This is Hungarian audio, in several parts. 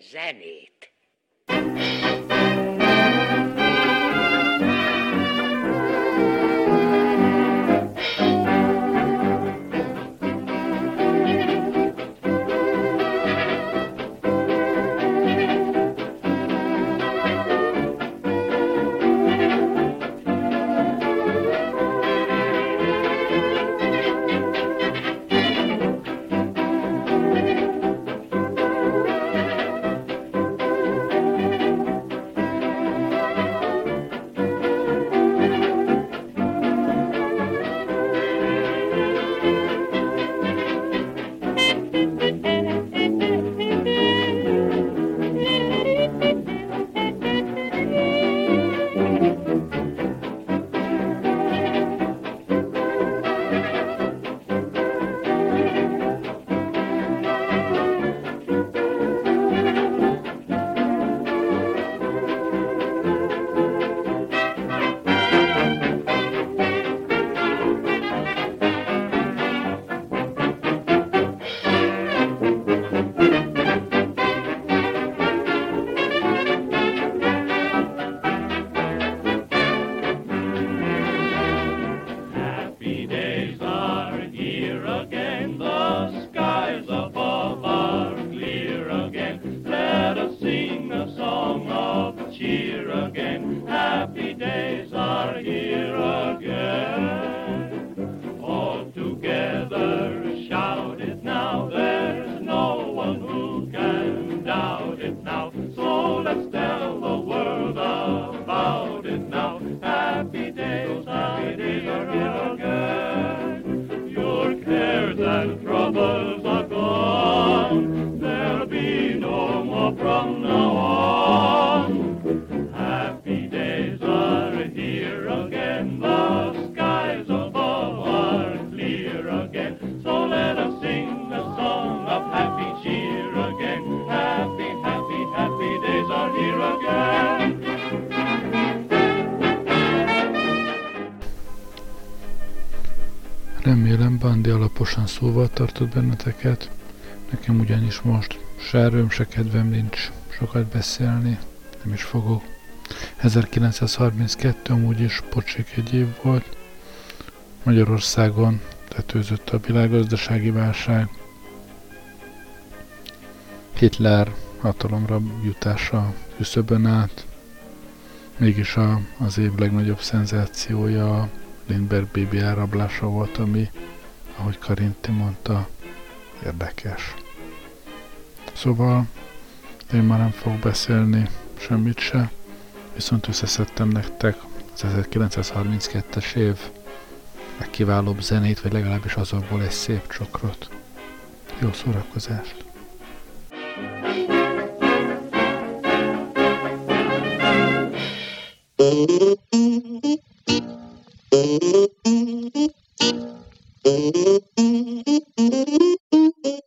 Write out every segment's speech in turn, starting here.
zenét. Doubt it szóval tartott benneteket. Nekem ugyanis most se erőm, se kedvem nincs sokat beszélni, nem is fogok. 1932 amúgy is pocsék egy év volt. Magyarországon tetőzött a világgazdasági válság. Hitler hatalomra jutása küszöbön át. Mégis a, az év legnagyobb szenzációja a Lindbergh BB elrablása volt, ami, ahogy Karinti mondta, érdekes. Szóval én már nem fogok beszélni semmit se, viszont összeszedtem nektek az 1932-es év legkiválóbb zenét, vagy legalábbis azokból egy szép csokrot. Jó szórakozást! Thank you. Thank you.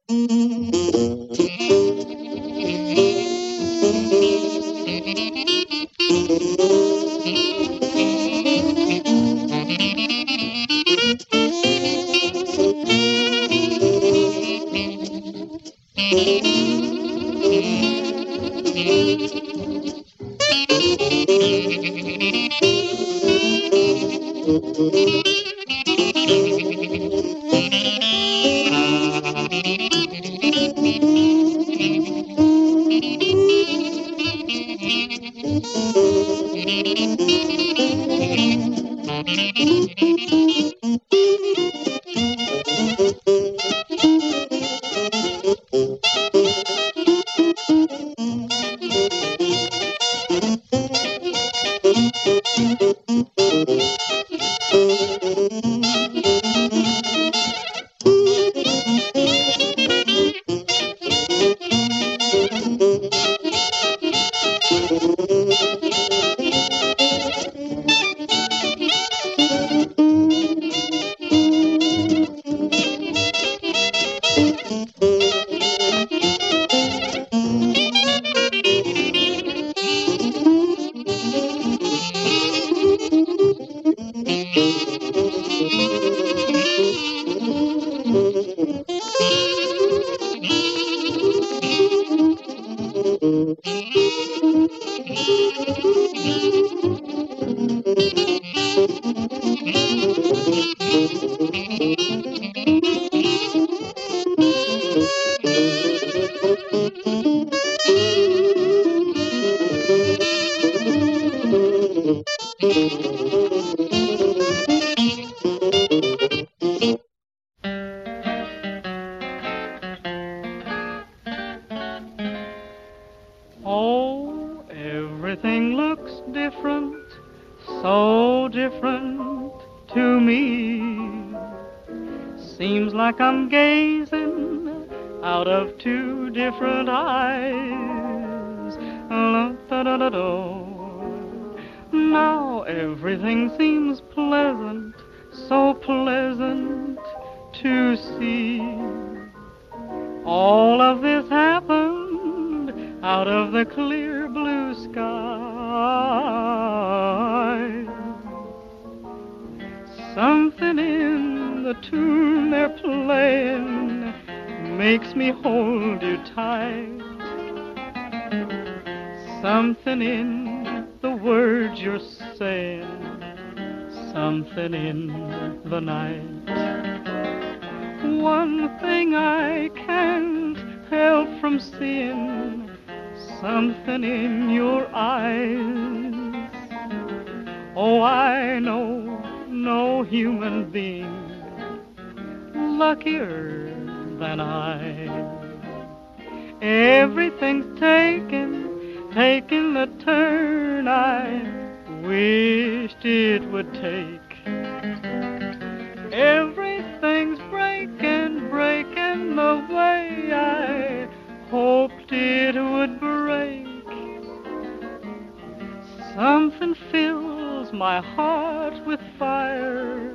my heart with fire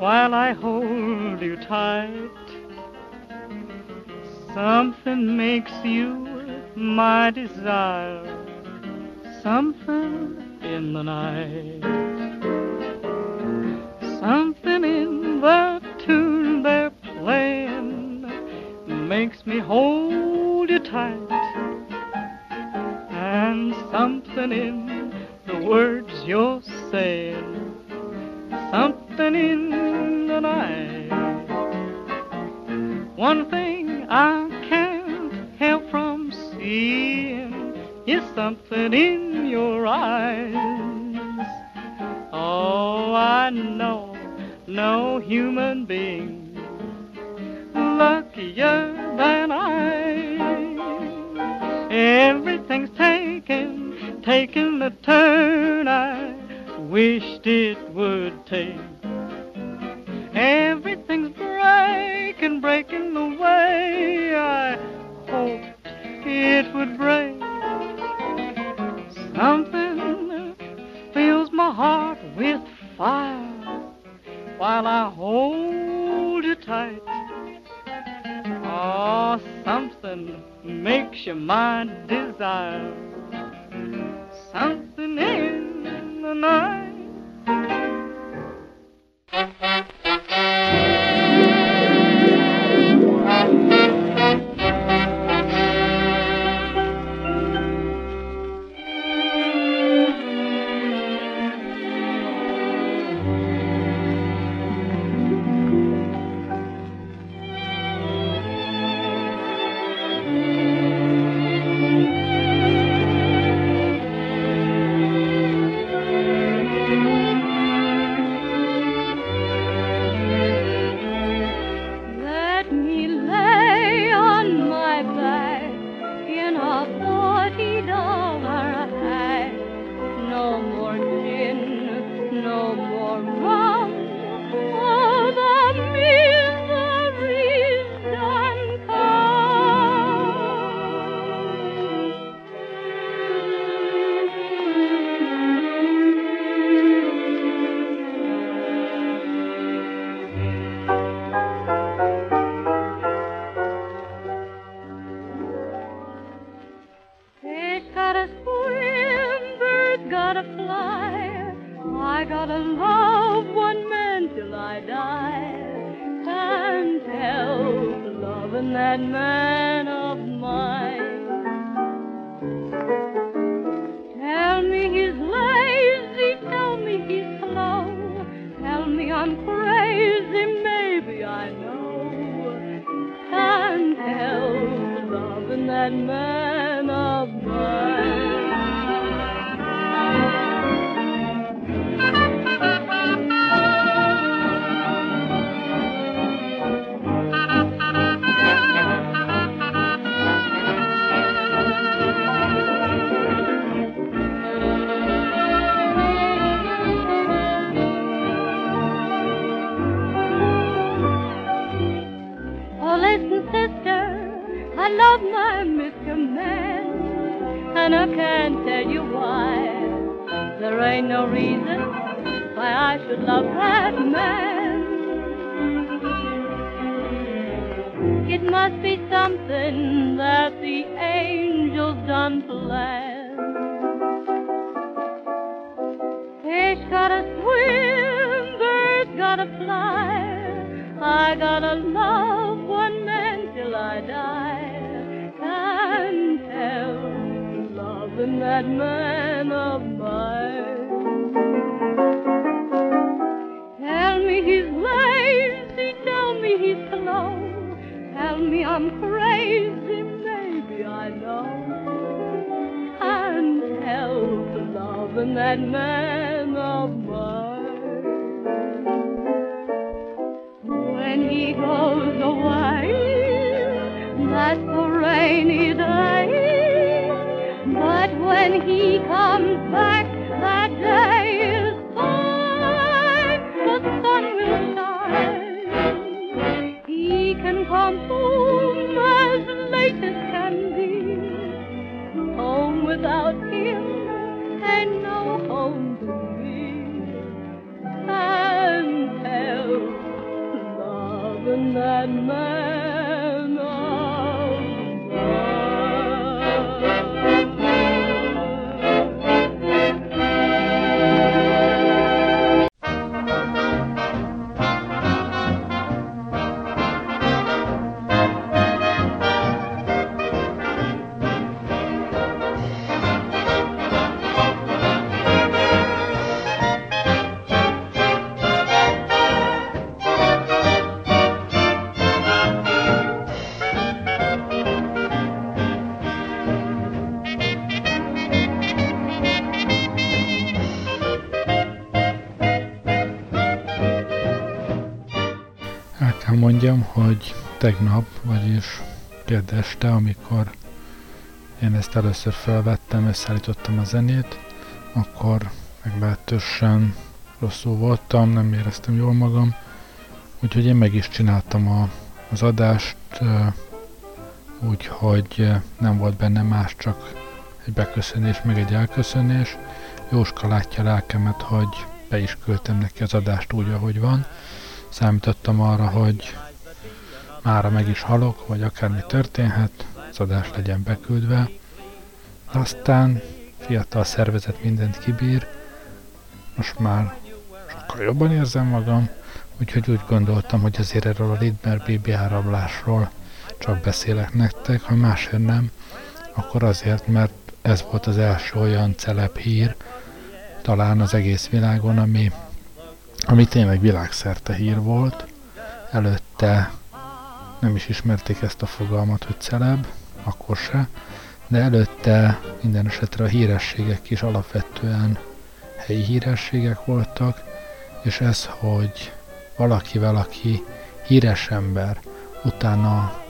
while I hold you tight. Something makes you my desire, something in the night, something in the tune they're playing makes me hold you tight, and something in the words you're 对 that man mondjam, hogy tegnap, vagyis kedd este, amikor én ezt először felvettem, összeállítottam a zenét, akkor meglehetősen rosszul voltam, nem éreztem jól magam, úgyhogy én meg is csináltam a, az adást, úgyhogy nem volt benne más, csak egy beköszönés, meg egy elköszönés. Jóska látja lelkemet, hogy be is küldtem neki az adást úgy, ahogy van. Számítottam arra, hogy mára meg is halok, vagy akármi történhet, az legyen beküldve. Aztán fiatal szervezet mindent kibír, most már sokkal jobban érzem magam, úgyhogy úgy gondoltam, hogy azért erről a Lidmer BB áramlásról csak beszélek nektek, ha másért nem, akkor azért, mert ez volt az első olyan celeb hír, talán az egész világon, ami, ami tényleg világszerte hír volt. Előtte nem is ismerték ezt a fogalmat, hogy celeb, akkor se, de előtte minden esetre a hírességek is alapvetően helyi hírességek voltak, és ez, hogy valaki, valaki híres ember, utána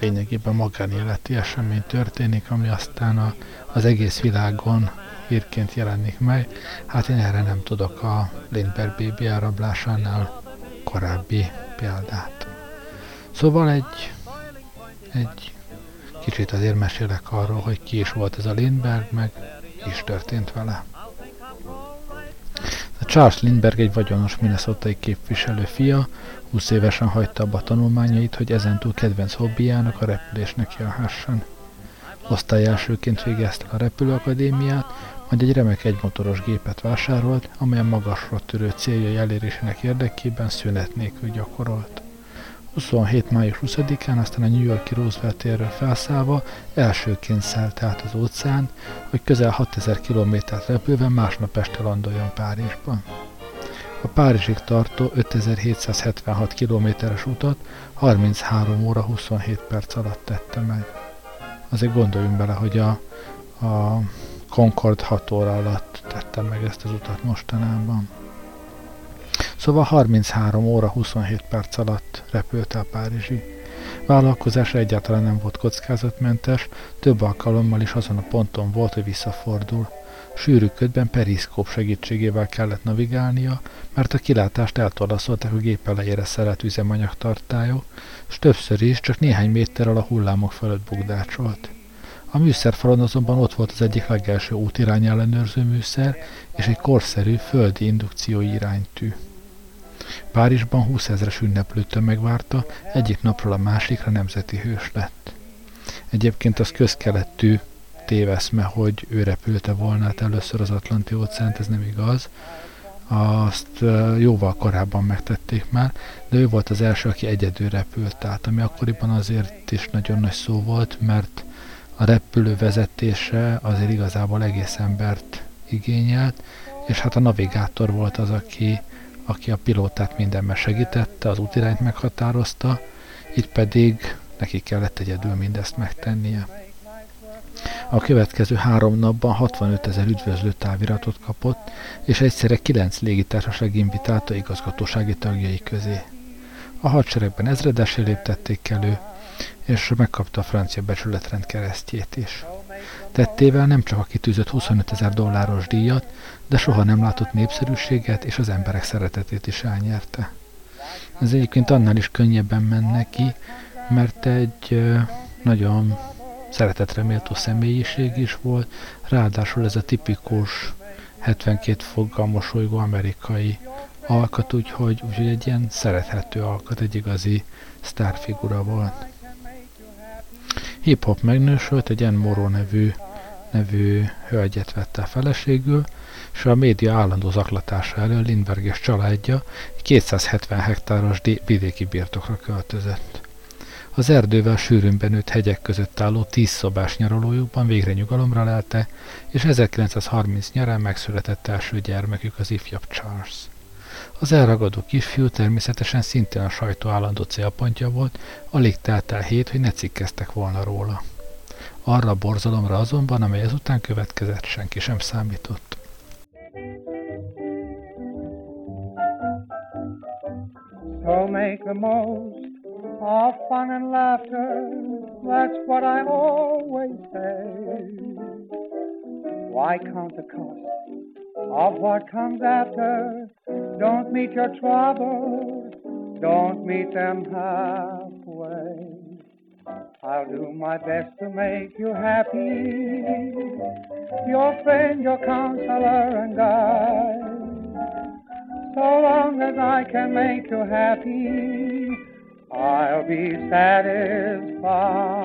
lényegében magánéleti esemény történik, ami aztán a, az egész világon hírként jelenik meg. Hát én erre nem tudok a Lindbergh BB elrablásánál korábbi példát. Szóval egy, egy kicsit azért mesélek arról, hogy ki is volt ez a Lindbergh, meg is történt vele. A Charles Lindbergh egy vagyonos minnesotai képviselő fia, 20 évesen hagyta abba a tanulmányait, hogy ezentúl kedvenc hobbiának a repülésnek jelhessen. Osztály elsőként végezte a repülőakadémiát, majd egy remek egymotoros gépet vásárolt, amelyen magasra törő céljai elérésének érdekében szünet nélkül gyakorolt. 27. május 20-án aztán a New Yorki Roosevelt térről felszállva elsőként szállt át az óceán, hogy közel 6000 kilométert repülve másnap este landoljon Párizsban. A Párizsig tartó 5776 kilométeres utat 33 óra 27 perc alatt tette meg. Azért gondoljunk bele, hogy a, a Concord 6 óra alatt tette meg ezt az utat mostanában. Szóval 33 óra 27 perc alatt repült el Párizsi. Vállalkozása egyáltalán nem volt kockázatmentes, több alkalommal is azon a ponton volt, hogy visszafordul. Sűrű ködben periszkóp segítségével kellett navigálnia, mert a kilátást eltolaszolták a gép elejére szeret üzemanyag tartályok, és többször is csak néhány méterrel a hullámok fölött bugdácsolt. A műszerfalon azonban ott volt az egyik legelső útirány ellenőrző műszer és egy korszerű földi indukció iránytű. Párizsban 20 ezres ünneplő tömeg várta, egyik napról a másikra nemzeti hős lett. Egyébként az közkelettű téveszme, hogy ő repülte volna hát először az Atlanti óceánt, ez nem igaz. Azt jóval korábban megtették már, de ő volt az első, aki egyedül repült át, ami akkoriban azért is nagyon nagy szó volt, mert a repülő vezetése azért igazából egész embert igényelt, és hát a navigátor volt az, aki, aki a pilótát mindenben segítette, az útirányt meghatározta, itt pedig neki kellett egyedül mindezt megtennie. A következő három napban 65 ezer üdvözlő táviratot kapott, és egyszerre 9 légitársaság invitálta igazgatósági tagjai közé. A hadseregben ezredesé léptették elő, és megkapta a francia becsületrend keresztjét is. Tettével nem csak a kitűzött 25 ezer dolláros díjat, de soha nem látott népszerűséget és az emberek szeretetét is elnyerte. Ez egyébként annál is könnyebben menne ki, mert egy nagyon szeretetre méltó személyiség is volt, ráadásul ez a tipikus 72 foggal mosolygó amerikai alkat, úgyhogy, úgyhogy egy ilyen szerethető alkat, egy igazi sztárfigura volt. Hip-hop megnősült, egy N. Moro nevű, nevű hölgyet vette a feleségül, és a média állandó zaklatása elől Lindbergh és családja 270 hektáros vidéki birtokra költözött. Az erdővel sűrűn benőtt hegyek között álló tíz szobás nyaralójukban végre nyugalomra lelte, és 1930 nyarán megszületett első gyermekük az ifjabb Charles. Az elragadó kisfiú természetesen szintén a sajtó állandó célpontja volt, alig telt el hét, hogy ne cikkeztek volna róla. Arra a borzalomra azonban, amely ezután következett, senki sem számított. So make the most of fun and laughter, that's what I always say. Why count the cost of what comes after? Don't meet your troubles, don't meet them halfway. I'll do my best to make you happy, your friend, your counselor, and guide. So long as I can make you happy, I'll be satisfied.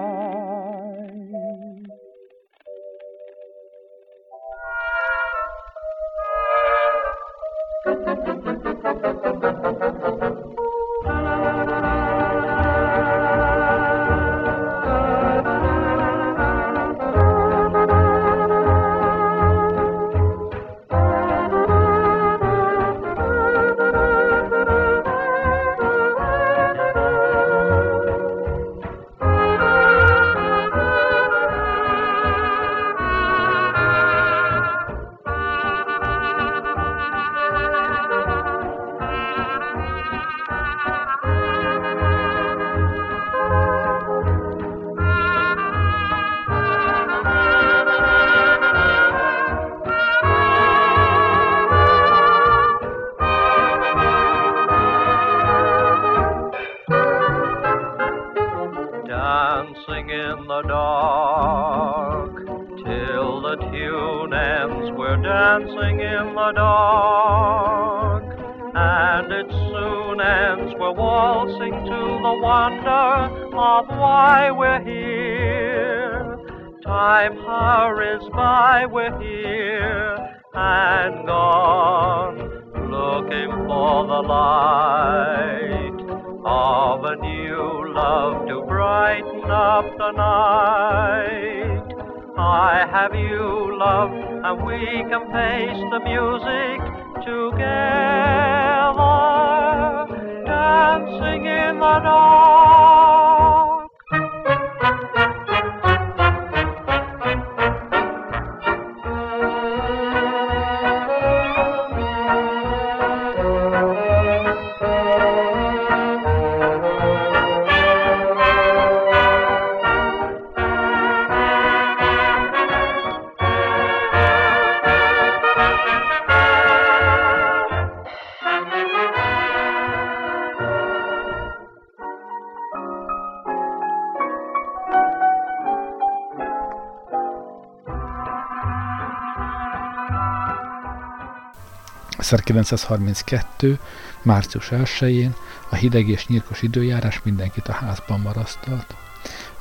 1932. március 1-én a hideg és nyírkos időjárás mindenkit a házban marasztalt.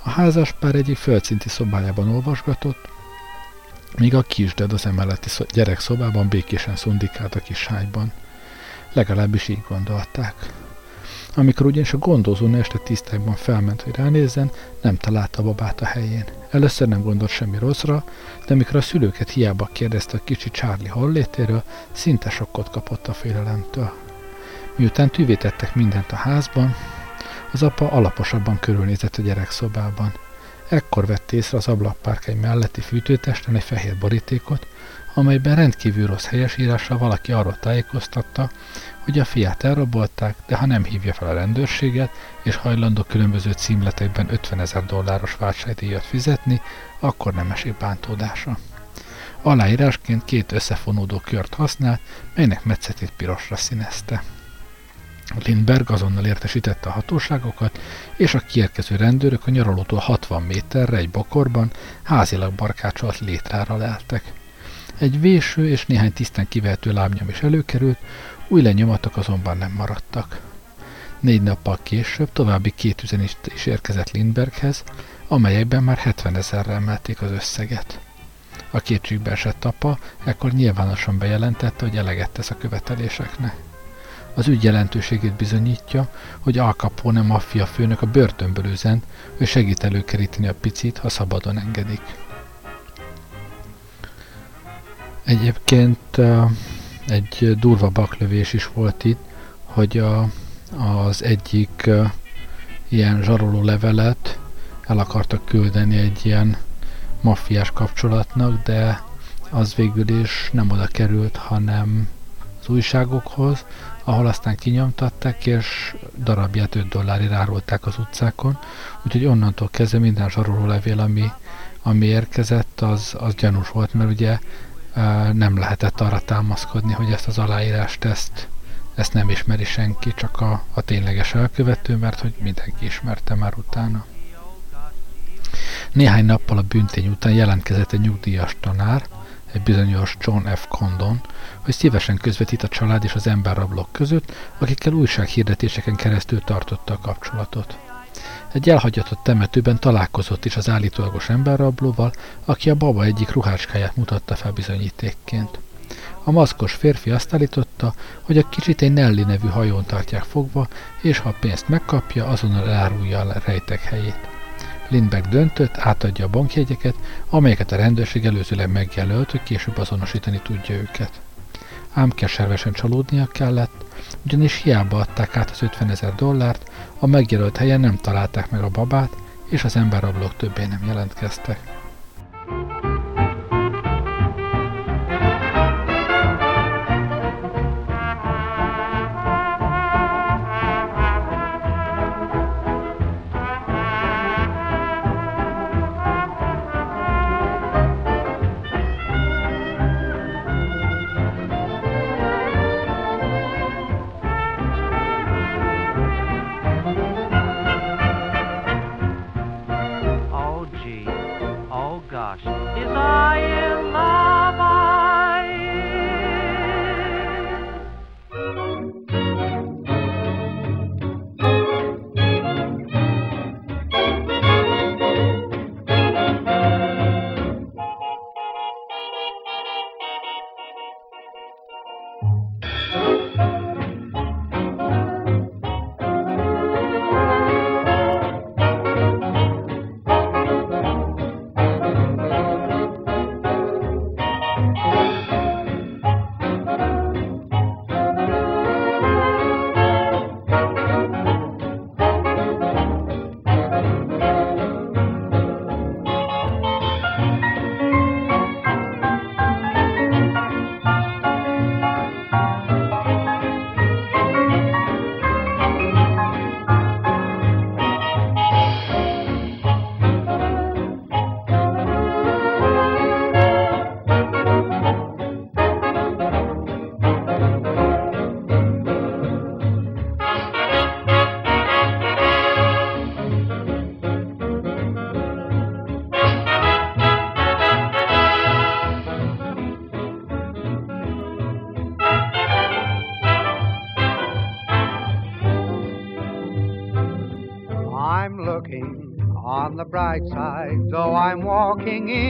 A házas pár egyik földszinti szobájában olvasgatott, míg a kisded az emeleti gyerek szobában békésen szundikált a kis hájban. Legalábbis így gondolták. Amikor ugyanis a gondozó este tisztákban felment, hogy ránézzen, nem találta a babát a helyén. Először nem gondolt semmi rosszra, de amikor a szülőket hiába kérdezte a kicsi Charlie hollétéről, szinte sokkot kapott a félelemtől. Miután tűvétettek mindent a házban, az apa alaposabban körülnézett a gyerekszobában. Ekkor vett észre az ablakpárkány melletti fűtőtesten egy fehér borítékot, amelyben rendkívül rossz helyesírással valaki arról tájékoztatta, hogy a fiát elrabolták, de ha nem hívja fel a rendőrséget, és hajlandó különböző címletekben 50 ezer dolláros váltságdíjat fizetni, akkor nem esik bántódása. Aláírásként két összefonódó kört használt, melynek metszetét pirosra színezte. Lindberg azonnal értesítette a hatóságokat, és a kiérkező rendőrök a nyaralótól 60 méterre egy bokorban házilag barkácsolt létrára leltek. Egy véső és néhány tisztán kivehető lábnyom is előkerült, új lenyomatok azonban nem maradtak. Négy nappal később további két üzenet is érkezett Lindberghez, amelyekben már 70 ezerre emelték az összeget. A kétségbe esett apa ekkor nyilvánosan bejelentette, hogy eleget tesz a követeléseknek. Az ügy jelentőségét bizonyítja, hogy Al Capone maffia főnök a börtönből üzen, hogy segít előkeríteni a picit, ha szabadon engedik. Egyébként egy durva baklövés is volt itt, hogy a, az egyik ilyen zsaroló levelet el akartak küldeni egy ilyen maffiás kapcsolatnak, de az végül is nem oda került, hanem az újságokhoz, ahol aztán kinyomtatták, és darabját 5 dollárért árulták az utcákon, úgyhogy onnantól kezdve minden zsaroló levél, ami, ami érkezett, az, az gyanús volt, mert ugye nem lehetett arra támaszkodni, hogy ezt az aláírást, ezt, ezt nem ismeri senki, csak a, a tényleges elkövető, mert hogy mindenki ismerte már utána. Néhány nappal a büntény után jelentkezett egy nyugdíjas tanár, egy bizonyos John F. Condon, hogy szívesen közvetít a család és az emberrablók között, akikkel újsághirdetéseken keresztül tartotta a kapcsolatot. Egy elhagyatott temetőben találkozott is az állítólagos emberrablóval, aki a baba egyik ruhácskáját mutatta fel bizonyítékként. A maszkos férfi azt állította, hogy a kicsit egy Nelly nevű hajón tartják fogva, és ha a pénzt megkapja, azonnal elárulja a rejtek helyét. Lindbergh döntött, átadja a bankjegyeket, amelyeket a rendőrség előzőleg megjelölt, hogy később azonosítani tudja őket. Ám keservesen csalódnia kellett, ugyanis hiába adták át az 50 ezer dollárt, a megjelölt helyen nem találták meg a babát, és az emberrablók többé nem jelentkeztek.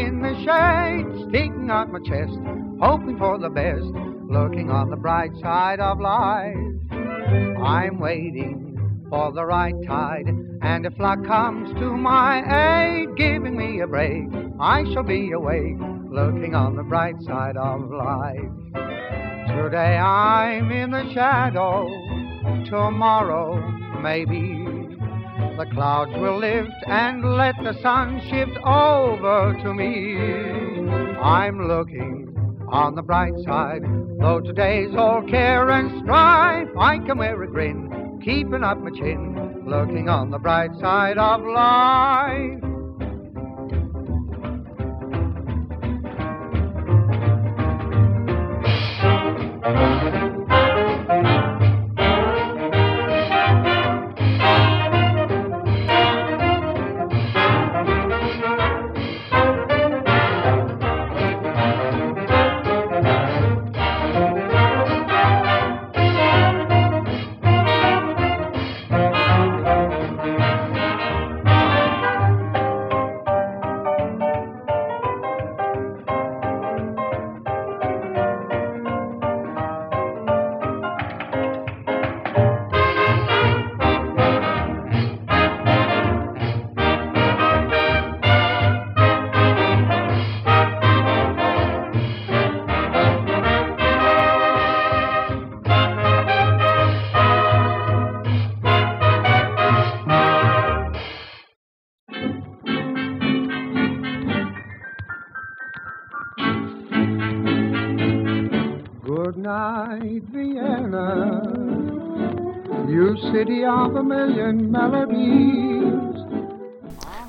In the shade, sticking out my chest, hoping for the best, looking on the bright side of life. I'm waiting for the right tide, and if luck comes to my aid, giving me a break, I shall be awake, looking on the bright side of life. Today I'm in the shadow, tomorrow maybe the clouds will lift and let the sun shift over to me. I'm looking on the bright side, though today's all care and strife, I can wear a grin, keeping up my chin, looking on the bright side of life.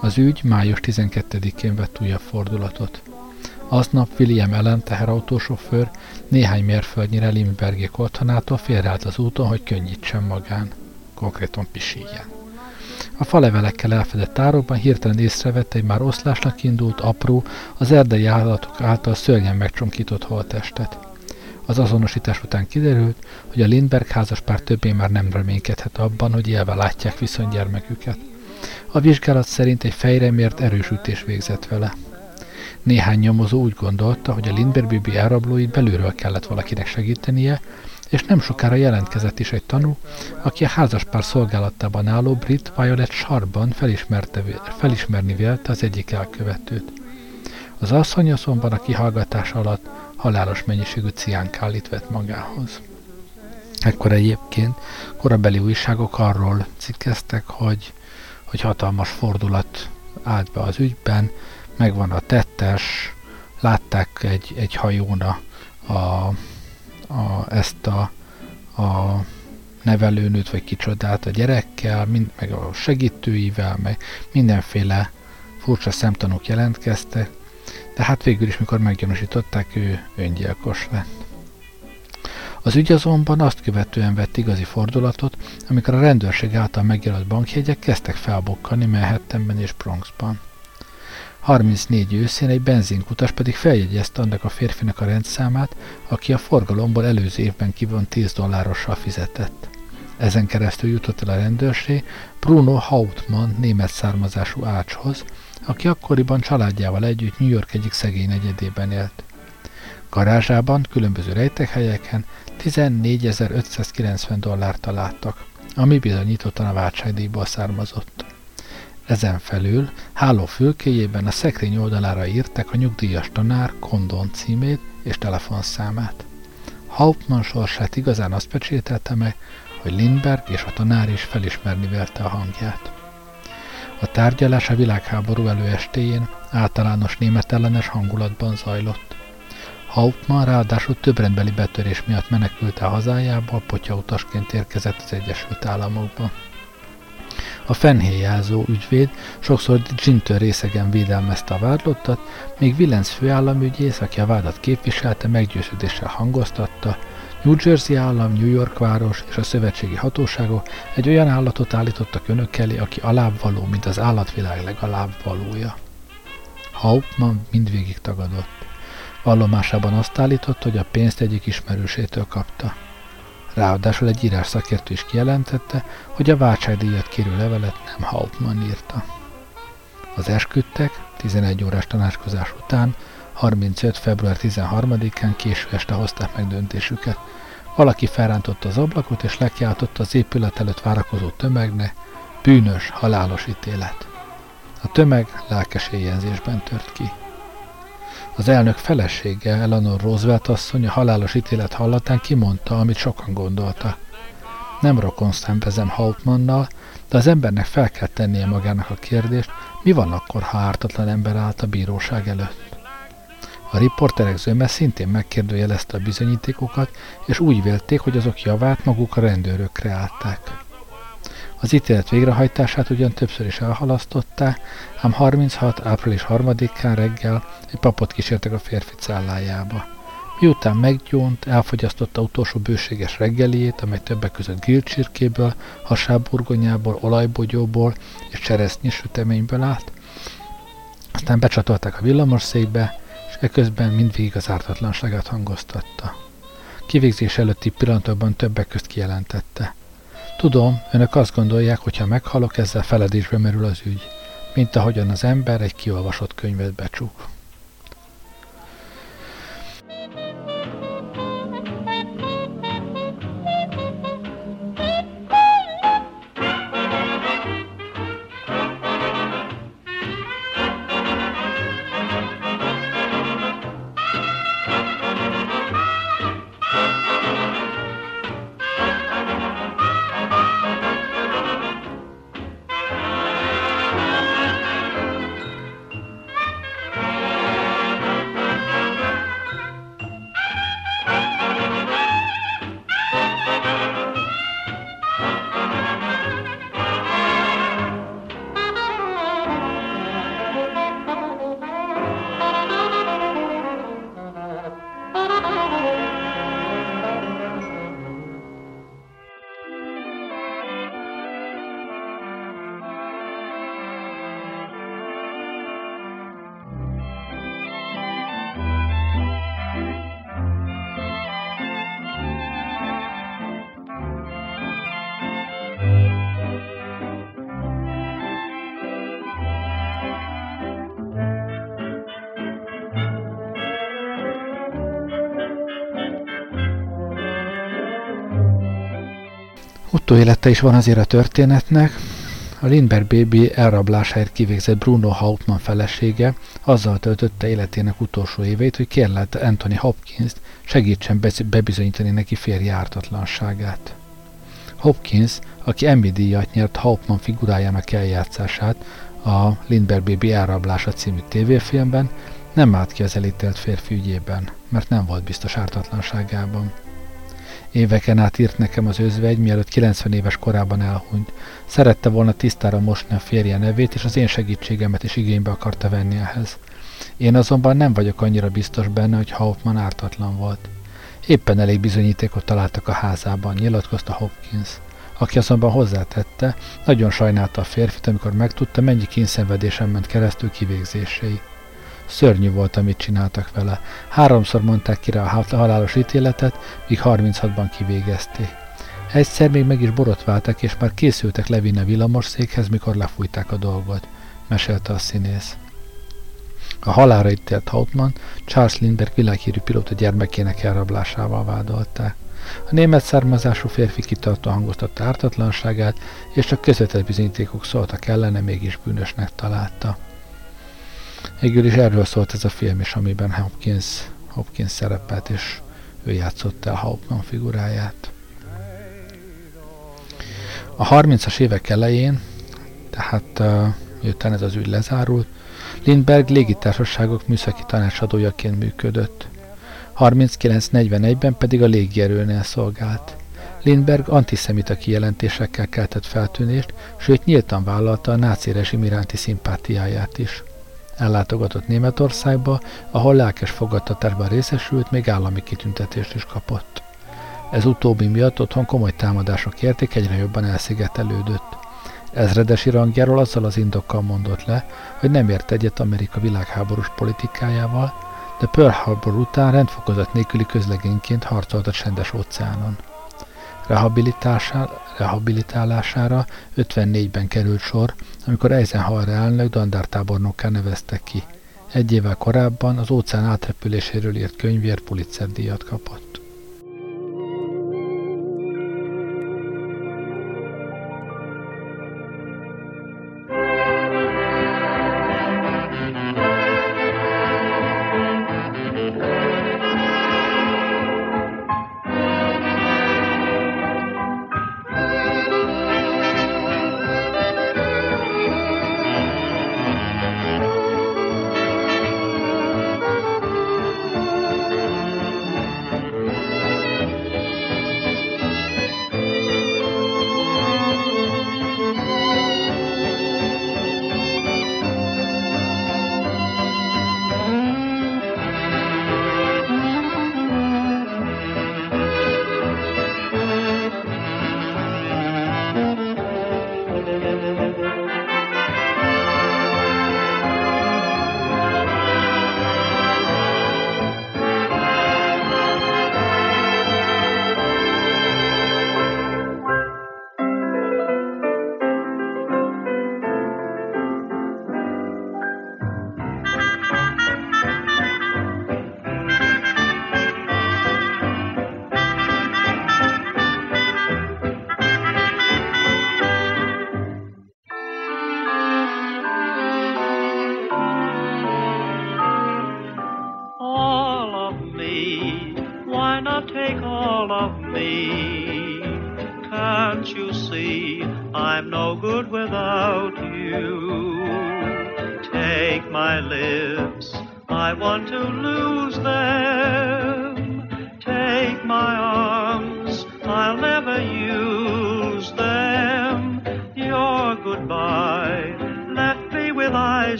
Az ügy május 12-én vett újabb fordulatot. Aznap William Allen teherautósofőr néhány mérföldnyire Limbergék otthonától félreállt az úton, hogy könnyítsen magán, konkrétan pisíjen. A falevelekkel elfedett tárokban hirtelen észrevette egy már oszlásnak indult, apró, az erdei állatok által szörnyen megcsonkított holtestet. Az azonosítás után kiderült, hogy a Lindberg házaspár többé már nem reménykedhet abban, hogy élve látják viszont gyermeküket. A vizsgálat szerint egy fejre mért erősítés végzett vele. Néhány nyomozó úgy gondolta, hogy a Lindberg bibi elrablóit belülről kellett valakinek segítenie, és nem sokára jelentkezett is egy tanú, aki a házaspár szolgálatában álló brit Violet Sharpban felismerni vélte az egyik elkövetőt. Az asszony azonban a kihallgatás alatt halálos mennyiségű ciánkálit vett magához. Ekkor egyébként korabeli újságok arról cikkeztek, hogy, hogy hatalmas fordulat állt be az ügyben, megvan a tettes, látták egy, egy hajón a, a, a, ezt a, a nevelőnőt, vagy kicsodát a gyerekkel, mind, meg a segítőivel, meg mindenféle furcsa szemtanúk jelentkeztek, de hát végül is, mikor meggyanúsították, ő öngyilkos lett. Az ügy azonban azt követően vett igazi fordulatot, amikor a rendőrség által megjelölt bankjegyek kezdtek felbokkani Manhattanben és Bronxban. 34 őszén egy benzinkutas pedig feljegyezte annak a férfinak a rendszámát, aki a forgalomból előző évben kivont 10 dollárossal fizetett. Ezen keresztül jutott el a rendőrség Bruno Hautmann német származású ácshoz, aki akkoriban családjával együtt New York egyik szegény negyedében élt. Garázsában különböző rejtekhelyeken 14.590 dollárt találtak, ami bizonyítottan a váltságdíjból származott. Ezen felül háló fülkéjében a szekrény oldalára írták a nyugdíjas tanár Kondon címét és telefonszámát. Hauptmann sorsát igazán azt pecsételte meg, hogy Lindberg és a tanár is felismerni vélte a hangját. A tárgyalás a világháború előestéjén általános német ellenes hangulatban zajlott. Hauptmann ráadásul több rendbeli betörés miatt menekült el hazájába, potyautasként érkezett az Egyesült Államokba. A fennhéjázó ügyvéd sokszor dzsintől részegen védelmezte a vádlottat, míg Williams főállamügyész, aki a vádat képviselte, meggyőződéssel hangoztatta, New Jersey állam, New York város és a szövetségi hatóságok egy olyan állatot állítottak önök elé, aki alábbvaló, mint az állatvilág legalábbvalója. Hauptmann mindvégig tagadott. Vallomásában azt állította, hogy a pénzt egyik ismerősétől kapta. Ráadásul egy írás szakértő is kijelentette, hogy a váltságdíjat kérő levelet nem Hauptmann írta. Az esküdtek 11 órás tanácskozás után 35. február 13-án késő este hozták meg döntésüket. Valaki felrántotta az ablakot és lekiáltotta az épület előtt várakozó tömegnek, bűnös, halálos ítélet. A tömeg lelkes éjjelzésben tört ki. Az elnök felesége, Eleanor Roosevelt asszony a halálos ítélet hallatán kimondta, amit sokan gondoltak. Nem rokon szembezem Hauptmannnal, de az embernek fel kell tennie magának a kérdést, mi van akkor, ha ártatlan ember állt a bíróság előtt. A riporterek zöme szintén megkérdőjelezte a bizonyítékokat, és úgy vélték, hogy azok javát maguk a rendőrökre állták. Az ítélet végrehajtását ugyan többször is elhalasztották, ám 36. április 3-án reggel egy papot kísértek a férfi cellájába. Miután meggyónt, elfogyasztotta utolsó bőséges reggeliét, amely többek között grillcsirkéből, hasáburgonyából, olajbogyóból és cseresznyi süteményből állt, aztán becsatolták a villamosszékbe, és eközben mindvégig az ártatlanságát hangoztatta. Kivégzés előtti pillanatokban többek közt kijelentette. Tudom, önök azt gondolják, hogy ha meghalok, ezzel feledésbe merül az ügy, mint ahogyan az ember egy kiolvasott könyvet becsuk. Utóélete is van azért a történetnek. A Lindbergh Baby elrablásáért kivégzett Bruno Hauptmann felesége azzal töltötte életének utolsó éveit, hogy kérlelte Anthony Hopkins segítsen bebizonyítani neki férje ártatlanságát. Hopkins, aki Emmy díjat nyert Hauptmann figurájának eljátszását a Lindbergh Baby elrablása című tévéfilmben, nem állt ki az elítélt férfi ügyében, mert nem volt biztos ártatlanságában. Éveken át írt nekem az özvegy, mielőtt 90 éves korában elhunyt. Szerette volna tisztára mosni a férje nevét, és az én segítségemet is igénybe akarta venni ehhez. Én azonban nem vagyok annyira biztos benne, hogy Hauptmann ártatlan volt. Éppen elég bizonyítékot találtak a házában, nyilatkozta Hopkins aki azonban hozzátette, nagyon sajnálta a férfit, amikor megtudta, mennyi kényszenvedésen ment keresztül kivégzései. Szörnyű volt, amit csináltak vele. Háromszor mondták ki rá a halálos ítéletet, míg 36-ban kivégezték. Egyszer még meg is borotváltak, és már készültek levinni a villamosszékhez, mikor lefújták a dolgot, mesélte a színész. A halálra ítélt Hauptmann Charles Lindbergh világhírű pilóta gyermekének elrablásával vádolták. A német származású férfi kitartó hangoztatta ártatlanságát, és csak közvetett bizonyítékok szóltak ellene, mégis bűnösnek találta. Végül is erről szólt ez a film is, amiben Hopkins, Hopkins szerepelt, és ő játszotta a Hauptmann figuráját. A 30-as évek elején, tehát uh, miután ez az ügy lezárult, Lindbergh légitársaságok műszaki tanácsadójaként működött. 39-41-ben pedig a légierőnél szolgált. Lindbergh antiszemita kijelentésekkel keltett feltűnést, sőt nyíltan vállalta a náci rezsim iránti szimpátiáját is. Ellátogatott Németországba, ahol lelkes fogadtatásban részesült, még állami kitüntetést is kapott. Ez utóbbi miatt otthon komoly támadások érték, egyre jobban elszigetelődött. Ezredesi rangjáról azzal az indokkal mondott le, hogy nem ért egyet Amerika világháborús politikájával, de Pearl Harbor után rendfokozat nélküli közlegényként harcolt a csendes óceánon. Rehabilitálására 54-ben került sor, amikor Eisenhower elnök dandártábornokká nevezte ki. Egy évvel korábban az óceán átrepüléséről írt könyvért Pulitzer díjat kapott.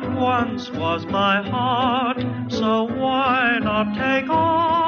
that once was my heart, so why not take on?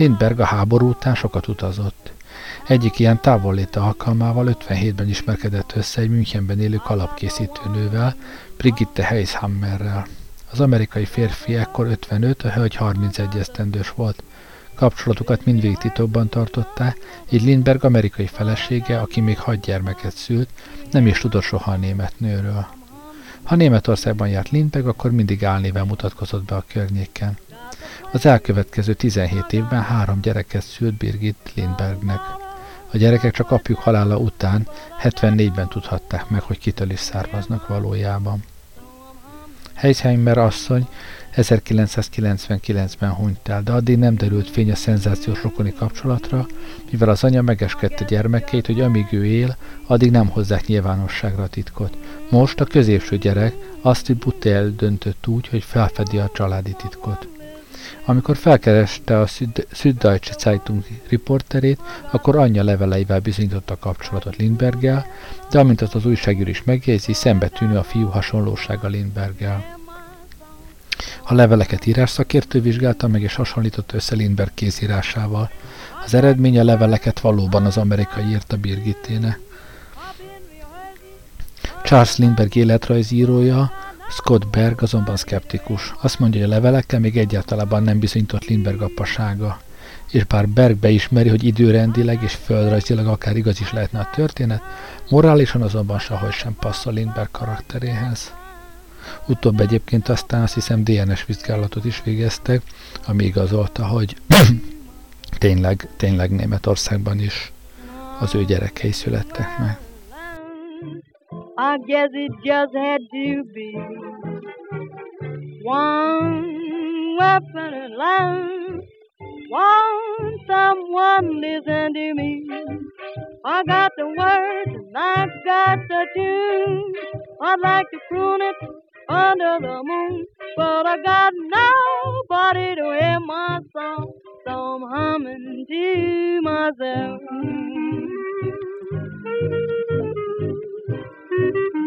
Lindberg a háború után sokat utazott. Egyik ilyen távolléte alkalmával 57-ben ismerkedett össze egy Münchenben élő kalapkészítő nővel, Brigitte Heishammerrel. Az amerikai férfi ekkor 55, a hölgy 31 esztendős volt. Kapcsolatukat mindvégig titokban tartották, így Lindberg amerikai felesége, aki még hat gyermeket szült, nem is tudott soha a német nőről. Ha Németországban járt Lindberg, akkor mindig álnéven mutatkozott be a környéken. Az elkövetkező 17 évben három gyereket szült Birgit Lindbergnek. A gyerekek csak apjuk halála után 74-ben tudhatták meg, hogy kitől is származnak valójában. Heisheimer asszony 1999-ben hunyt el, de addig nem derült fény a szenzációs rokoni kapcsolatra, mivel az anya megeskedte gyermekeit, hogy amíg ő él, addig nem hozzák nyilvánosságra a titkot. Most a középső gyerek Astrid Butel döntött úgy, hogy felfedi a családi titkot. Amikor felkereste a Süddeutsche Zeitung riporterét, akkor anyja leveleivel bizonyította a kapcsolatot Lindberggel, de amint azt az újságír is megjegyzi, szembetűnő a fiú hasonlósága Lindberggel. A leveleket írás szakértő vizsgálta meg és hasonlított össze Lindbergh kézírásával. Az eredmény a leveleket valóban az amerikai írta Birgitténe. Charles Lindbergh életrajzírója, Scott Berg azonban szkeptikus. Azt mondja, hogy a levelekkel még egyáltalán nem bizonyított Lindbergh apasága. És bár Berg beismeri, hogy időrendileg és földrajzilag akár igaz is lehetne a történet, morálisan azonban sehogy sem passzol Lindbergh karakteréhez. Utóbb egyébként aztán azt hiszem DNS vizsgálatot is végeztek, ami igazolta, hogy tényleg, tényleg Németországban is az ő gyerekei születtek meg. I guess it just had to be one weapon and line. Won't someone listen to me? I got the words and I got the tune. I'd like to croon it under the moon, but I got nobody to hear my song, so I'm humming to myself.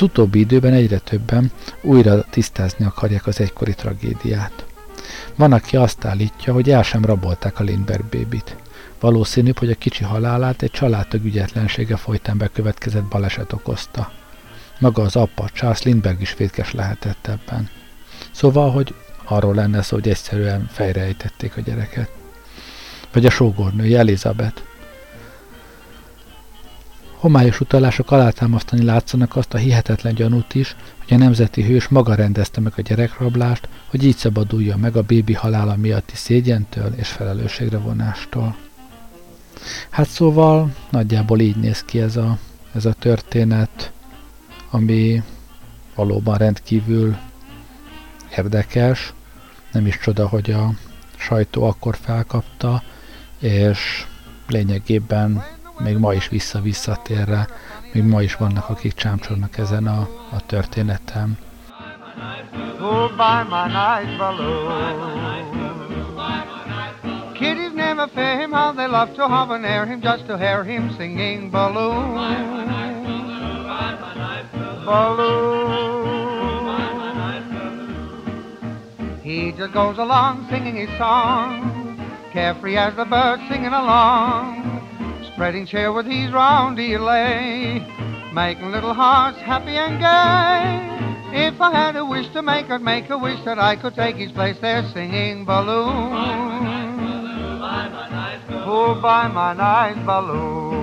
Az utóbbi időben egyre többen újra tisztázni akarják az egykori tragédiát. Van, aki azt állítja, hogy el sem rabolták a Lindbergh bébit. Valószínűbb, hogy a kicsi halálát egy családtag ügyetlensége folytán bekövetkezett baleset okozta. Maga az apa, Charles Lindbergh is vétkes lehetett ebben. Szóval, hogy arról lenne szó, hogy egyszerűen fejrejtették a gyereket. Vagy a sógornője Elizabeth. Homályos utalások alátámasztani látszanak azt a hihetetlen gyanút is, hogy a nemzeti hős maga rendezte meg a gyerekrablást, hogy így szabaduljon meg a bébi halála miatti szégyentől és felelősségre vonástól. Hát szóval nagyjából így néz ki ez a, ez a történet, ami valóban rendkívül érdekes. Nem is csoda, hogy a sajtó akkor felkapta, és lényegében még ma is vissza-visszatér rá, még ma is vannak, akik csámcsolnak ezen a, a történetem. Oh, Kiddies never fear him, how they love to hover near him just to hear him singing balloon. Balloon. He just goes along singing his song, carefree as the bird singing along. Spreading cheer with his roundy lay, making little hearts happy and gay. If I had a wish to make, I'd make a wish that I could take his place there singing balloon. Oh, by my nice balloon.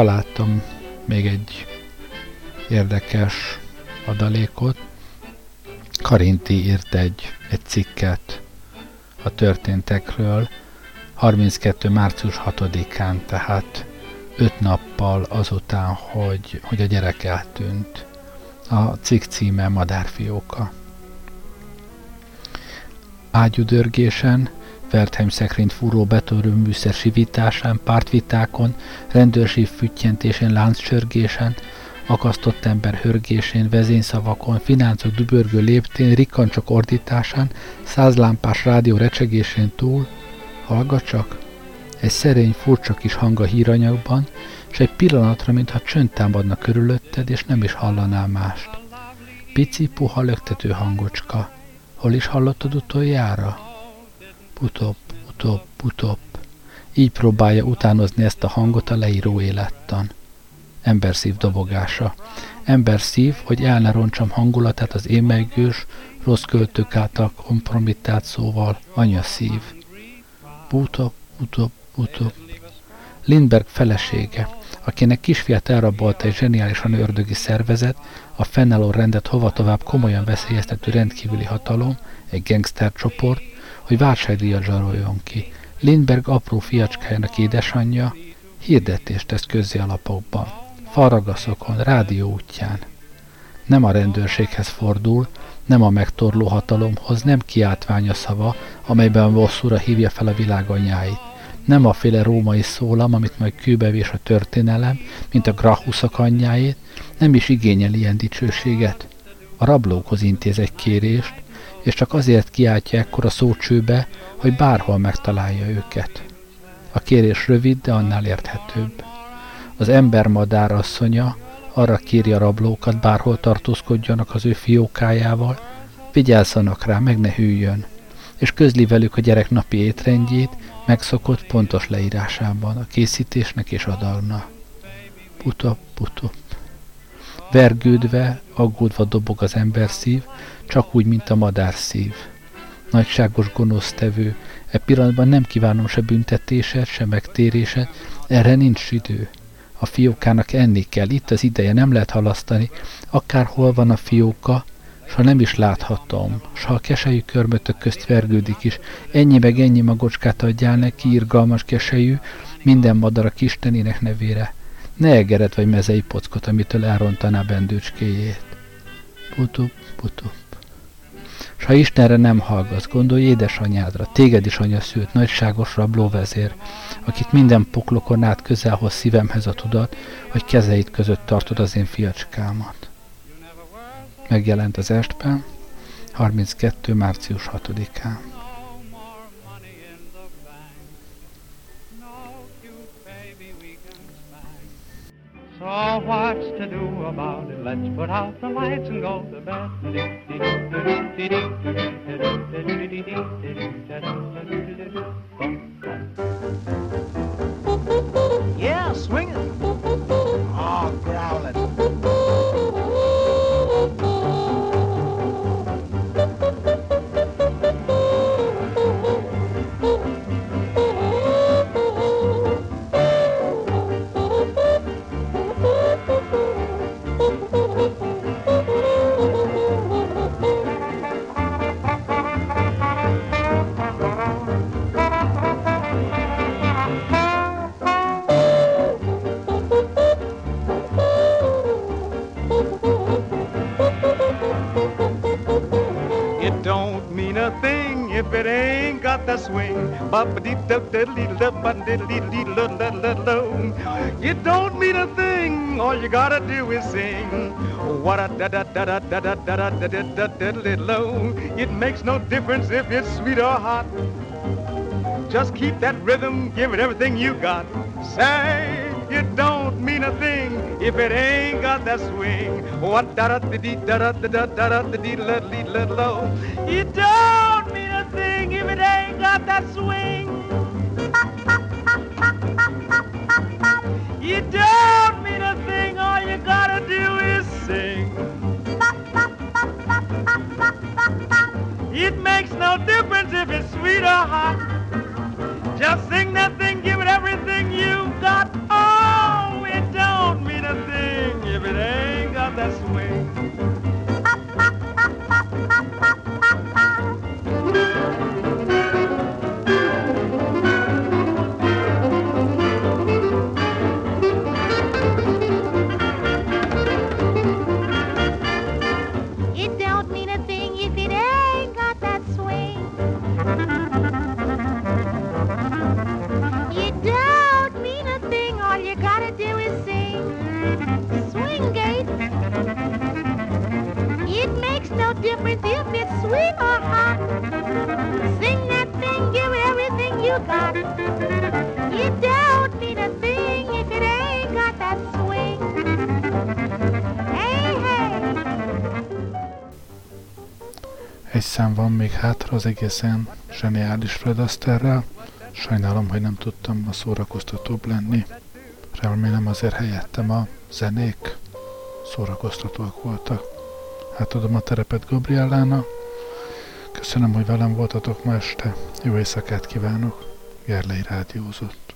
Találtam még egy érdekes adalékot. Karinti írt egy, egy cikket a történtekről 32. március 6-án, tehát öt nappal azután, hogy, hogy a gyerek eltűnt. A cikk címe Madárfióka. Ágyudörgésen, Wertheim szekrényt fúró betonröműszer sivításán, pártvitákon, rendőrség füttyentésén, lánccsörgésen, akasztott ember hörgésén, vezényszavakon, fináncok dübörgő léptén, rikkancsok ordításán, százlámpás rádió recsegésén túl, hallgat csak, egy szerény, furcsa kis hang a híranyagban, és egy pillanatra, mintha csönd támadna körülötted, és nem is hallanál mást. Pici, puha löktető hangocska. Hol is hallottad utoljára? Putop, putop, putop. Így próbálja utánozni ezt a hangot a leíró élettan. Emberszív dobogása. Emberszív, hogy el ne roncsam hangulatát az émelygős, rossz költők által kompromittált szóval, anya szív. Putop, putop, putop. Lindberg felesége, akinek kisfiát elrabolta egy zseniálisan ördögi szervezet, a fennálló rendet hova tovább komolyan veszélyeztető rendkívüli hatalom, egy gangster csoport, hogy válságdíjat zsaroljon ki. Lindberg apró fiacskájának édesanyja hirdetést tesz közzé a lapokban. Faragaszokon, rádió útján. Nem a rendőrséghez fordul, nem a megtorló hatalomhoz, nem kiáltványa szava, amelyben bosszúra hívja fel a világ anyáit. Nem a féle római szólam, amit majd kőbevés a történelem, mint a grahuszak anyjáét, nem is igényel ilyen dicsőséget. A rablókhoz intéz egy kérést, és csak azért kiáltja ekkor szócsőbe, hogy bárhol megtalálja őket. A kérés rövid, de annál érthetőbb. Az ember madár asszonya arra kéri a rablókat, bárhol tartózkodjanak az ő fiókájával, vigyázzanak rá, meg ne hűljön, és közli velük a gyerek napi étrendjét, megszokott pontos leírásában, a készítésnek és adalna. Putop, putop. Vergődve, aggódva dobog az ember szív, csak úgy, mint a madár szív. Nagyságos gonosztevő, e pillanatban nem kívánom se büntetéset, se megtéréset, erre nincs idő. A fiókának enni kell, itt az ideje, nem lehet halasztani. Akárhol van a fióka, s ha nem is láthatom, s ha a keselyű körmötök közt vergődik is, ennyi meg ennyi magocskát adjál neki, irgalmas keselyű, minden madarak istenének nevére. Ne egered vagy mezei pockot, amitől elrontaná bendőcskéjét. Putup, putup. S ha Istenre nem hallgatsz, gondolj édesanyádra, téged is anya szült, nagyságos rablóvezér, akit minden poklokon át közel hoz szívemhez a tudat, hogy kezeit között tartod az én fiacskámat. Megjelent az estben, 32. március 6-án. So what's to do about? Let's put out the lights and go to bed. Yeah, swinging. Oh, thing if it ain't got the swing. It don't mean a thing. All you gotta do is sing. What a da da da da da da da da da da da da low. It makes no difference if it's sweet or hot. Just keep that rhythm, give it everything you got. Say it don't mean a thing if it ain't got that swing. What da da da dee da da da da da da da dee la dee la low. It don't mean a thing if it ain't got that swing. It don't mean a thing. All you gotta do is sing. It makes no difference if it's sweet or hot. Just sing that thing, give it everything you got. Oh, thing if it ain't got that swing. Sweet or hot. Sing that thing, give everything you got. You don't need a thing if it ain't got that swing. Hey, hey. Egy szám van még hátra az egészen zseniális Fred Astaire'rel. Sajnálom, hogy nem tudtam a szórakoztatóbb lenni. Remélem azért helyettem a zenék szórakoztatóak voltak. Átadom a terepet Gabriellának. Köszönöm, hogy velem voltatok ma este. Jó éjszakát kívánok. Gerlei rádiózott.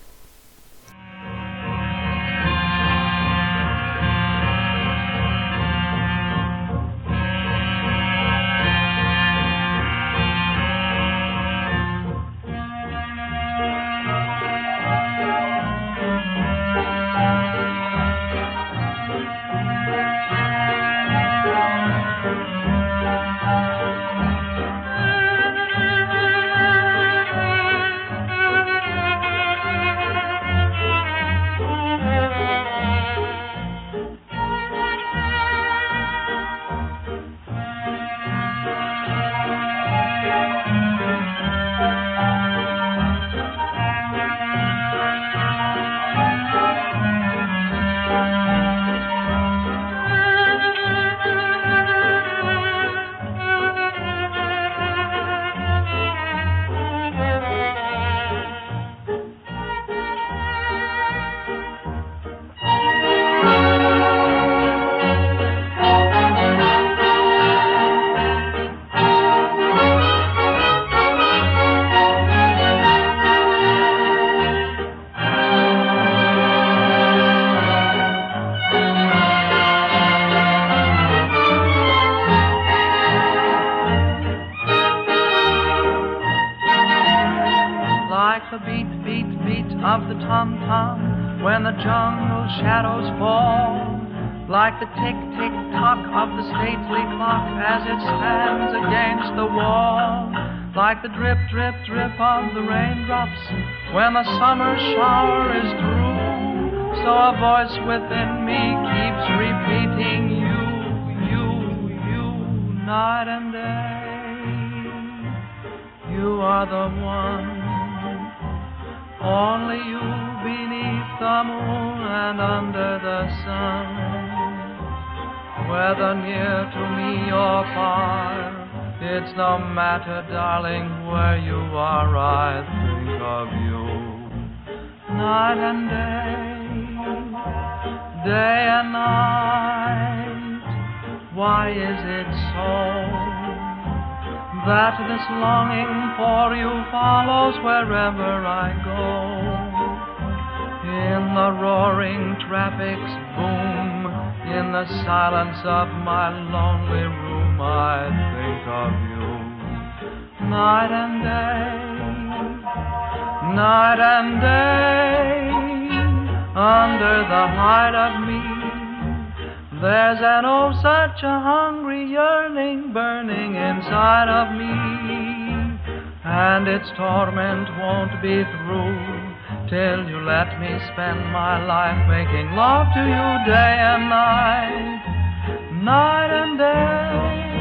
Of the raindrops when the summer shower is through. So a voice within me keeps repeating you, you, you, night and day. You are the one. Only you beneath the moon and under the sun. Whether near to me or far, it's no matter, darling, where you are, I think of you. Night and day, day and night. Why is it so? that this longing for you follows wherever I go. In the roaring traffic's boom, in the silence of my lonely room, I think of you. Night and day, night and day, under the heart of me. There's an oh such a hungry yearning burning inside of me, and its torment won't be through till you let me spend my life making love to you day and night night and day.